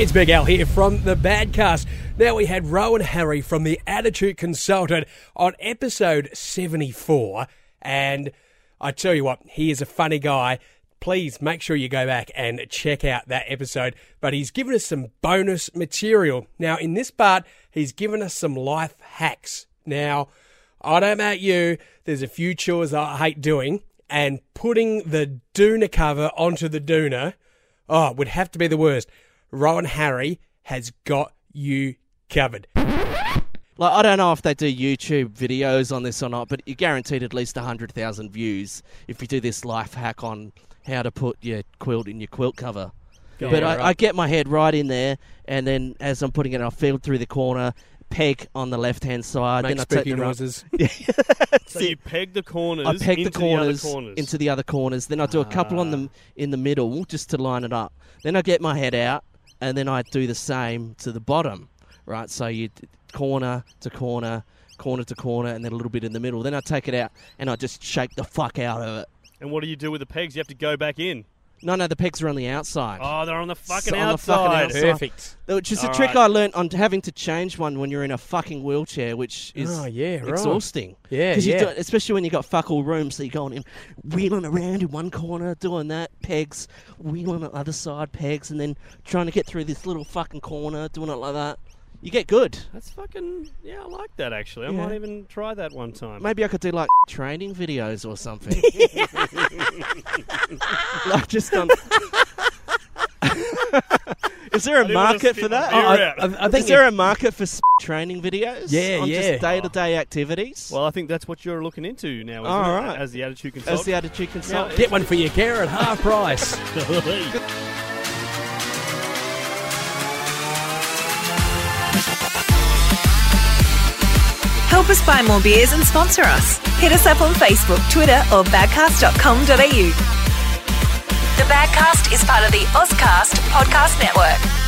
It's Big Al here from the Badcast. Now we had Rowan Harry from the Attitude Consultant on episode 74, and I tell you what, he is a funny guy. Please make sure you go back and check out that episode. But he's given us some bonus material. Now, in this part, he's given us some life hacks. Now, I don't know about you, there's a few chores I hate doing, and putting the doona cover onto the doona, oh, would have to be the worst. Rowan Harry has got you covered. Like I don't know if they do YouTube videos on this or not, but you're guaranteed at least hundred thousand views if you do this life hack on how to put your quilt in your quilt cover. Yeah, but I, right. I get my head right in there, and then as I'm putting it, I feel through the corner, peg on the left hand side. Make then I take spooky the right- noises. So you peg the corners. I peg into the corners, the other corners. into the other corners. Then I do a couple on them ah. in the middle just to line it up. Then I get my head out, and then I'd do the same to the bottom. Right, so you corner to corner, corner to corner, and then a little bit in the middle. Then I take it out and I just shake the fuck out of it. And what do you do with the pegs? You have to go back in. No, no, the pegs are on the outside. Oh, they're on the fucking So on the fucking outside. outside. Perfect. Which is a All trick right. I learnt on having to change one when you're in a fucking wheelchair, which is Oh, yeah, right. exhausting. Yeah, 'Cause you yeah. do it- especially when you got fuck all room, so you're going in, wheeling around in one corner, doing that, pegs, wheeling on the other side, pegs, and then trying to get through this little fucking corner, doing it like that. You get good. That's fucking yeah. I like that actually. I Yeah. might even try that one time. Maybe I could do like training videos or something. like just on. Um, Is there a didn't wanna market for that? beer I, out. I, I think Is there a market for s- training videos? Yeah, on yeah. just day-to-day activities. Well, I think that's what you're looking into now. Isn't All it? right. As the attitude as the attitude consultant. get one for your care at half price. Us buy more beers and sponsor us. Hit us up on Facebook, Twitter, or badcast.com.au. The Badcast is part of the Auscast Podcast Network.